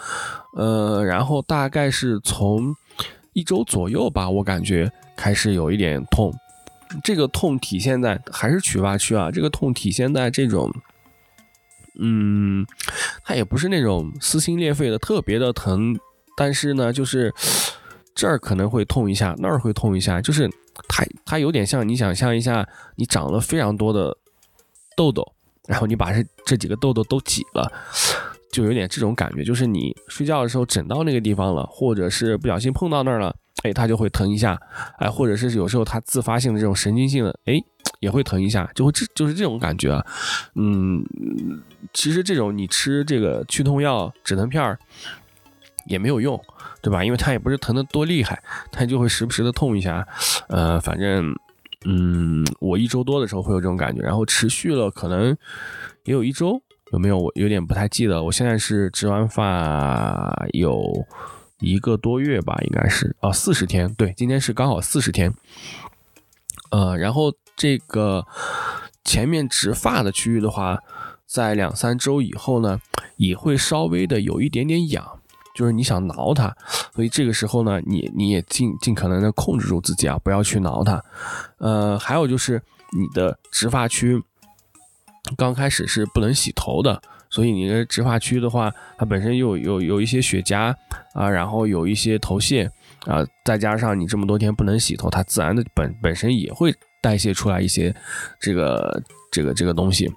呃，然后大概是从一周左右吧，我感觉开始有一点痛。这个痛体现在还是取发区啊，这个痛体现在这种，嗯，它也不是那种撕心裂肺的，特别的疼。但是呢，就是这儿可能会痛一下，那儿会痛一下，就是它它有点像你想象一下，你长了非常多的痘痘，然后你把这这几个痘痘都挤了，就有点这种感觉，就是你睡觉的时候枕到那个地方了，或者是不小心碰到那儿了，哎，它就会疼一下，哎，或者是有时候它自发性的这种神经性的，哎，也会疼一下，就会这就是这种感觉啊，嗯，其实这种你吃这个去痛药、止疼片儿。也没有用，对吧？因为它也不是疼的多厉害，它就会时不时的痛一下。呃，反正，嗯，我一周多的时候会有这种感觉，然后持续了可能也有一周，有没有？我有点不太记得。我现在是植完发有一个多月吧，应该是啊，四十天。对，今天是刚好四十天。呃，然后这个前面植发的区域的话，在两三周以后呢，也会稍微的有一点点痒。就是你想挠它，所以这个时候呢，你你也尽尽可能的控制住自己啊，不要去挠它。呃，还有就是你的植发区，刚开始是不能洗头的，所以你的植发区的话，它本身有有有一些雪茄啊，然后有一些头屑啊，再加上你这么多天不能洗头，它自然的本本身也会代谢出来一些这个这个这个东西。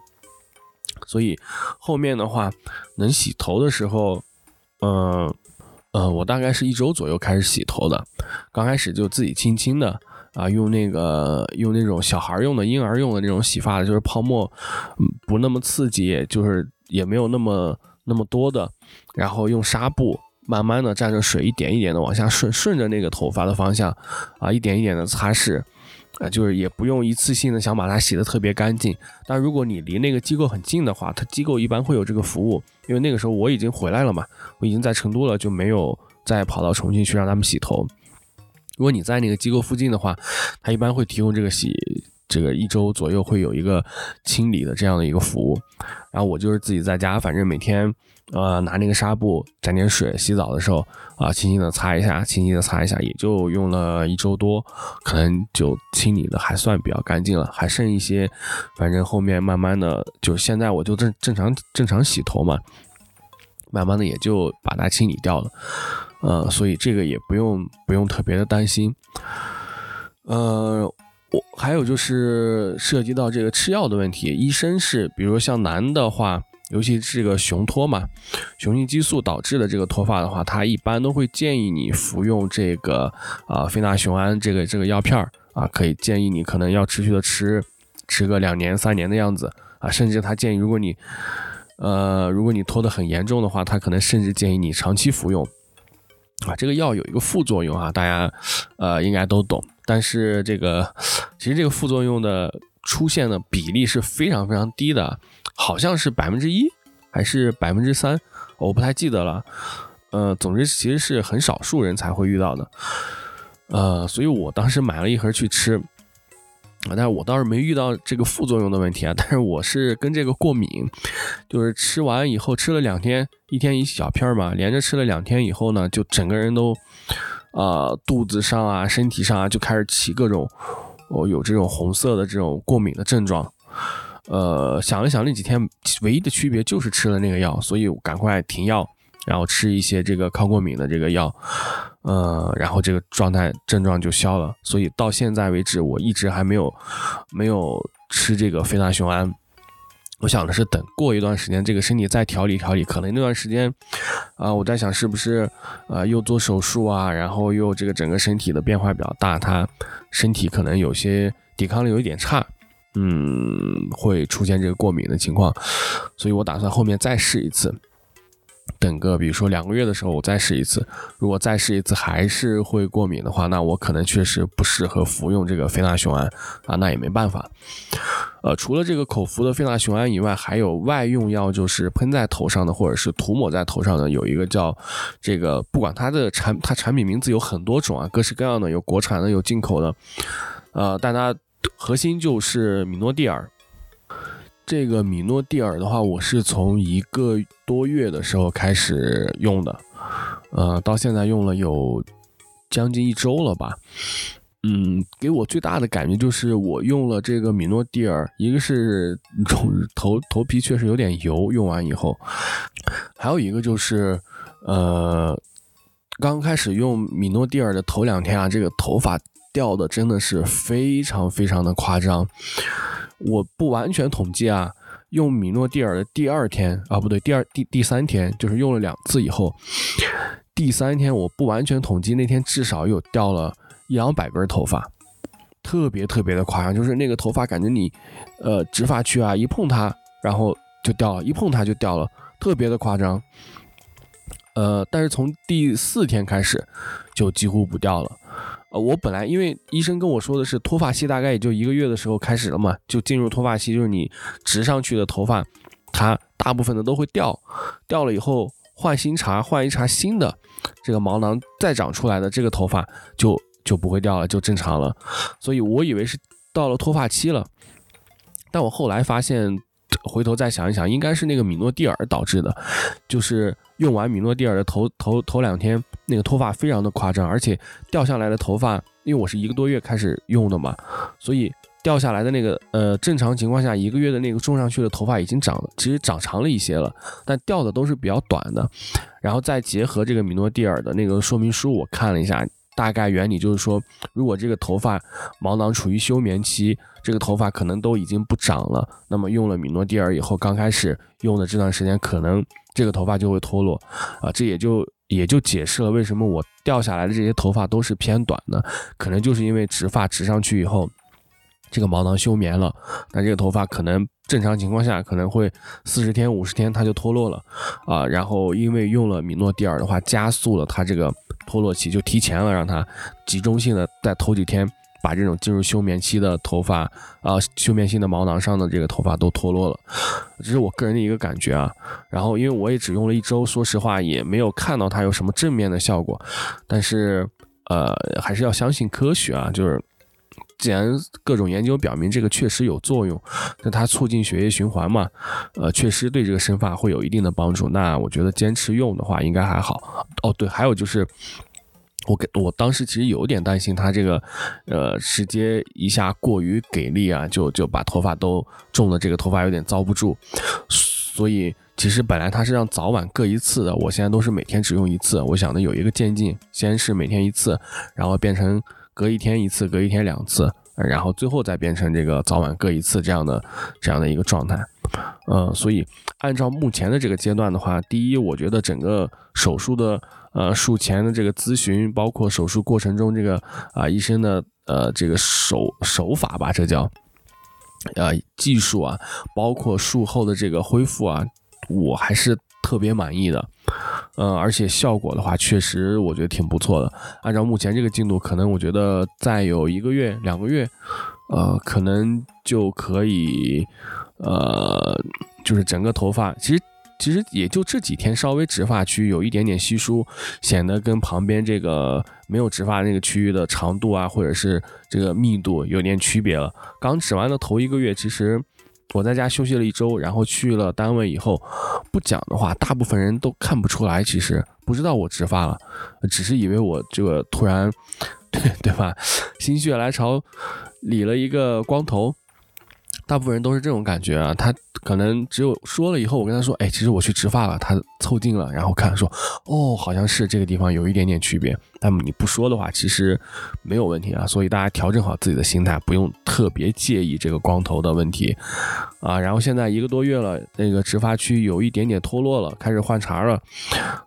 所以后面的话，能洗头的时候，嗯呃，我大概是一周左右开始洗头的，刚开始就自己轻轻的。啊，用那个用那种小孩用的、婴儿用的那种洗发的，就是泡沫不那么刺激，就是也没有那么那么多的。然后用纱布慢慢的蘸着水，一点一点的往下顺，顺着那个头发的方向啊，一点一点的擦拭啊，就是也不用一次性的想把它洗的特别干净。但如果你离那个机构很近的话，它机构一般会有这个服务，因为那个时候我已经回来了嘛，我已经在成都了，就没有再跑到重庆去让他们洗头。如果你在那个机构附近的话，他一般会提供这个洗，这个一周左右会有一个清理的这样的一个服务。然后我就是自己在家，反正每天呃拿那个纱布沾点水，洗澡的时候啊轻轻的擦一下，轻轻的擦一下，也就用了一周多，可能就清理的还算比较干净了，还剩一些，反正后面慢慢的就现在我就正正常正常洗头嘛，慢慢的也就把它清理掉了。呃，所以这个也不用不用特别的担心。呃，我还有就是涉及到这个吃药的问题，医生是，比如像男的话，尤其是这个雄脱嘛，雄性激素导致的这个脱发的话，他一般都会建议你服用这个啊非那雄胺这个这个药片儿啊，可以建议你可能要持续的吃，吃个两年三年的样子啊，甚至他建议如果你呃如果你脱的很严重的话，他可能甚至建议你长期服用。啊，这个药有一个副作用啊，大家呃应该都懂。但是这个其实这个副作用的出现的比例是非常非常低的，好像是百分之一还是百分之三，我不太记得了。呃，总之其实是很少数人才会遇到的。呃，所以我当时买了一盒去吃。但是我倒是没遇到这个副作用的问题啊，但是我是跟这个过敏，就是吃完以后吃了两天，一天一小片嘛，连着吃了两天以后呢，就整个人都，啊，肚子上啊，身体上啊，就开始起各种，哦，有这种红色的这种过敏的症状，呃，想了想那几天唯一的区别就是吃了那个药，所以赶快停药。然后吃一些这个抗过敏的这个药，呃，然后这个状态症状就消了。所以到现在为止，我一直还没有没有吃这个非那雄胺。我想的是等过一段时间，这个身体再调理调理，可能那段时间啊，我在想是不是啊又做手术啊，然后又这个整个身体的变化比较大，他身体可能有些抵抗力有一点差，嗯，会出现这个过敏的情况。所以我打算后面再试一次。等个，比如说两个月的时候，我再试一次。如果再试一次还是会过敏的话，那我可能确实不适合服用这个非那雄胺啊，那也没办法。呃，除了这个口服的非那雄胺以外，还有外用药，就是喷在头上的，或者是涂抹在头上的，有一个叫这个，不管它的产它产品名字有很多种啊，各式各样的，有国产的，有进口的，呃，但它核心就是米诺地尔。这个米诺地尔的话，我是从一个多月的时候开始用的，呃，到现在用了有将近一周了吧。嗯，给我最大的感觉就是我用了这个米诺地尔，一个是头头皮确实有点油，用完以后，还有一个就是，呃，刚开始用米诺地尔的头两天啊，这个头发掉的真的是非常非常的夸张。我不完全统计啊，用米诺地尔的第二天啊，不对，第二第第三天，就是用了两次以后，第三天我不完全统计，那天至少有掉了一两百根头发，特别特别的夸张，就是那个头发感觉你，呃，植发区啊一碰它，然后就掉了，一碰它就掉了，特别的夸张。呃，但是从第四天开始就几乎不掉了。呃，我本来因为医生跟我说的是脱发期大概也就一个月的时候开始了嘛，就进入脱发期，就是你植上去的头发，它大部分的都会掉，掉了以后换新茬，换一茬新的，这个毛囊再长出来的这个头发就就不会掉了，就正常了。所以我以为是到了脱发期了，但我后来发现，回头再想一想，应该是那个米诺地尔导致的，就是用完米诺地尔的头头头两天。那个脱发非常的夸张，而且掉下来的头发，因为我是一个多月开始用的嘛，所以掉下来的那个呃，正常情况下一个月的那个种上去的头发已经长了，其实长长了一些了，但掉的都是比较短的。然后再结合这个米诺地尔的那个说明书，我看了一下，大概原理就是说，如果这个头发毛囊处于休眠期，这个头发可能都已经不长了，那么用了米诺地尔以后，刚开始用的这段时间，可能这个头发就会脱落啊，这也就也就解释了为什么我掉下来的这些头发都是偏短的，可能就是因为植发植上去以后。这个毛囊休眠了，那这个头发可能正常情况下可能会四十天、五十天它就脱落了啊。然后因为用了米诺地尔的话，加速了它这个脱落期，就提前了让它集中性的在头几天把这种进入休眠期的头发啊，休眠性的毛囊上的这个头发都脱落了。这是我个人的一个感觉啊。然后因为我也只用了一周，说实话也没有看到它有什么正面的效果，但是呃还是要相信科学啊，就是。既然各种研究表明这个确实有作用，那它促进血液循环嘛，呃，确实对这个生发会有一定的帮助。那我觉得坚持用的话应该还好。哦，对，还有就是我给我当时其实有点担心它这个，呃，直接一下过于给力啊，就就把头发都种的这个头发有点遭不住。所以其实本来它是让早晚各一次的，我现在都是每天只用一次。我想的有一个渐进，先是每天一次，然后变成。隔一天一次，隔一天两次，然后最后再变成这个早晚各一次这样的这样的一个状态，呃，所以按照目前的这个阶段的话，第一，我觉得整个手术的呃术前的这个咨询，包括手术过程中这个啊医生的呃这个手手法吧，这叫呃技术啊，包括术后的这个恢复啊，我还是特别满意的。嗯，而且效果的话，确实我觉得挺不错的。按照目前这个进度，可能我觉得再有一个月、两个月，呃，可能就可以，呃，就是整个头发，其实其实也就这几天稍微植发区有一点点稀疏，显得跟旁边这个没有植发那个区域的长度啊，或者是这个密度有点区别了。刚植完的头一个月，其实。我在家休息了一周，然后去了单位以后，不讲的话，大部分人都看不出来，其实不知道我植发了，只是以为我这个突然，对对吧，心血来潮理了一个光头。大部分人都是这种感觉啊，他可能只有说了以后，我跟他说，哎，其实我去植发了，他凑近了，然后看说，哦，好像是这个地方有一点点区别。但你不说的话，其实没有问题啊。所以大家调整好自己的心态，不用特别介意这个光头的问题啊。然后现在一个多月了，那个植发区有一点点脱落了，开始换茬了，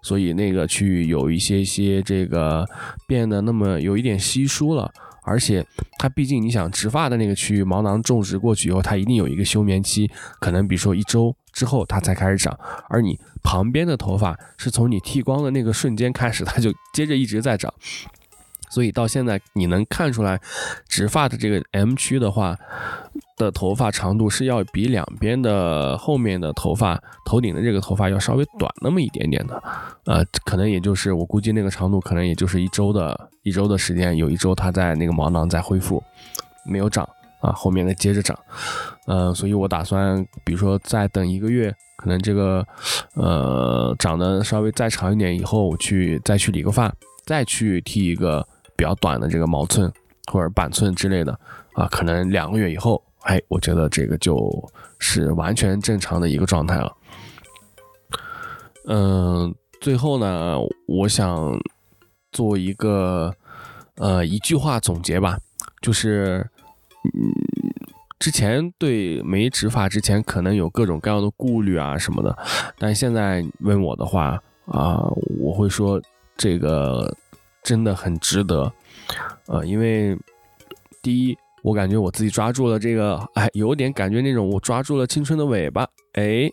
所以那个区域有一些些这个变得那么有一点稀疏了。而且它毕竟，你想植发的那个区域毛囊种植过去以后，它一定有一个休眠期，可能比如说一周之后它才开始长。而你旁边的头发是从你剃光的那个瞬间开始，它就接着一直在长。所以到现在你能看出来，植发的这个 M 区的话的头发长度是要比两边的后面的头发、头顶的这个头发要稍微短那么一点点的，呃，可能也就是我估计那个长度可能也就是一周的一周的时间，有一周它在那个毛囊在恢复，没有长啊，后面再接着长，嗯，所以我打算比如说再等一个月，可能这个呃长得稍微再长一点以后，我去再去理个发，再去剃一个。比较短的这个毛寸或者板寸之类的啊，可能两个月以后，哎，我觉得这个就是完全正常的一个状态了。嗯，最后呢，我想做一个呃一句话总结吧，就是嗯，之前对没植发之前可能有各种各样的顾虑啊什么的，但现在问我的话啊，我会说这个。真的很值得，呃，因为第一，我感觉我自己抓住了这个，哎，有点感觉那种我抓住了青春的尾巴，哎，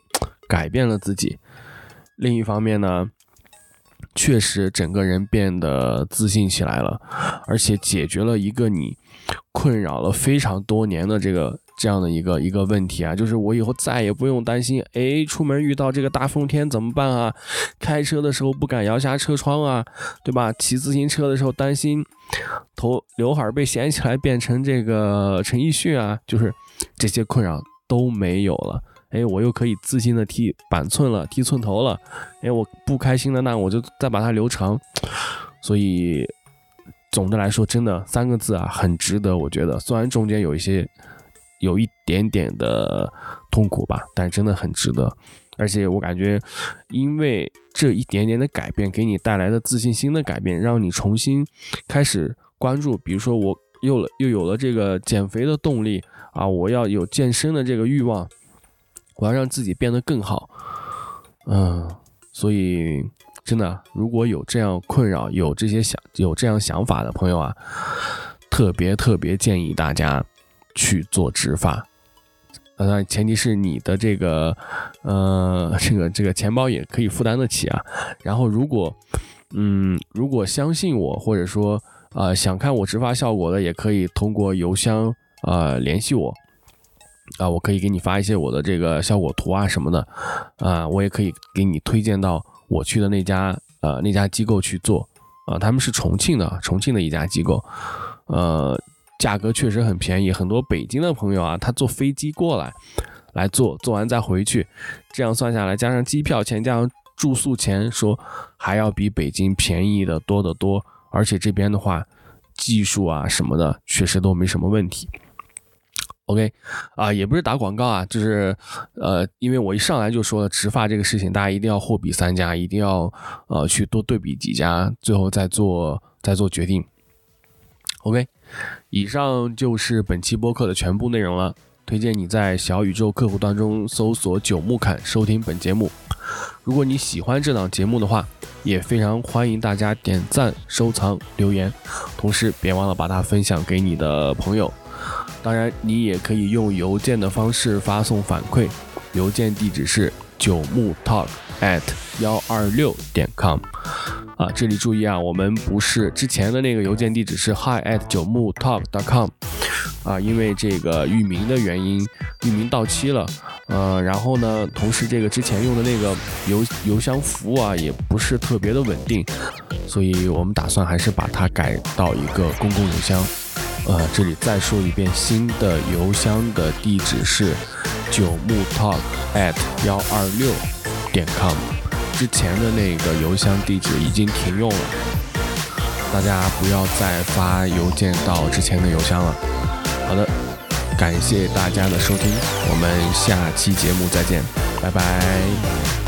改变了自己。另一方面呢，确实整个人变得自信起来了，而且解决了一个你困扰了非常多年的这个。这样的一个一个问题啊，就是我以后再也不用担心，哎，出门遇到这个大风天怎么办啊？开车的时候不敢摇下车窗啊，对吧？骑自行车的时候担心头刘海被掀起来变成这个陈奕迅啊，就是这些困扰都没有了。哎，我又可以自信的剃板寸了，剃寸头了。哎，我不开心的那我就再把它留长。所以总的来说，真的三个字啊，很值得。我觉得，虽然中间有一些。有一点点的痛苦吧，但真的很值得。而且我感觉，因为这一点点的改变给你带来的自信心的改变，让你重新开始关注，比如说我又了又有了这个减肥的动力啊，我要有健身的这个欲望，我要让自己变得更好。嗯，所以真的，如果有这样困扰、有这些想、有这样想法的朋友啊，特别特别建议大家去做植发。呃，前提是你的这个，呃，这个这个钱包也可以负担得起啊。然后，如果，嗯，如果相信我，或者说，呃，想看我植发效果的，也可以通过邮箱，呃，联系我，啊，我可以给你发一些我的这个效果图啊什么的，啊，我也可以给你推荐到我去的那家，呃，那家机构去做，啊，他们是重庆的，重庆的一家机构，呃。价格确实很便宜，很多北京的朋友啊，他坐飞机过来，来做，做完再回去，这样算下来，加上机票钱，加上住宿钱，说还要比北京便宜的多得多。而且这边的话，技术啊什么的，确实都没什么问题。OK，啊，也不是打广告啊，就是呃，因为我一上来就说了植发这个事情，大家一定要货比三家，一定要呃去多对比几家，最后再做再做决定。OK。以上就是本期播客的全部内容了。推荐你在小宇宙客户端中搜索“九木侃”收听本节目。如果你喜欢这档节目的话，也非常欢迎大家点赞、收藏、留言，同时别忘了把它分享给你的朋友。当然，你也可以用邮件的方式发送反馈，邮件地址是九木 talk at 幺二六点 com。啊，这里注意啊，我们不是之前的那个邮件地址是 hi at 九木 talk dot com，啊，因为这个域名的原因，域名到期了，呃，然后呢，同时这个之前用的那个邮邮箱服务啊，也不是特别的稳定，所以我们打算还是把它改到一个公共邮箱，呃，这里再说一遍，新的邮箱的地址是九木 talk at 幺二六点 com。之前的那个邮箱地址已经停用了，大家不要再发邮件到之前的邮箱了。好的，感谢大家的收听，我们下期节目再见，拜拜。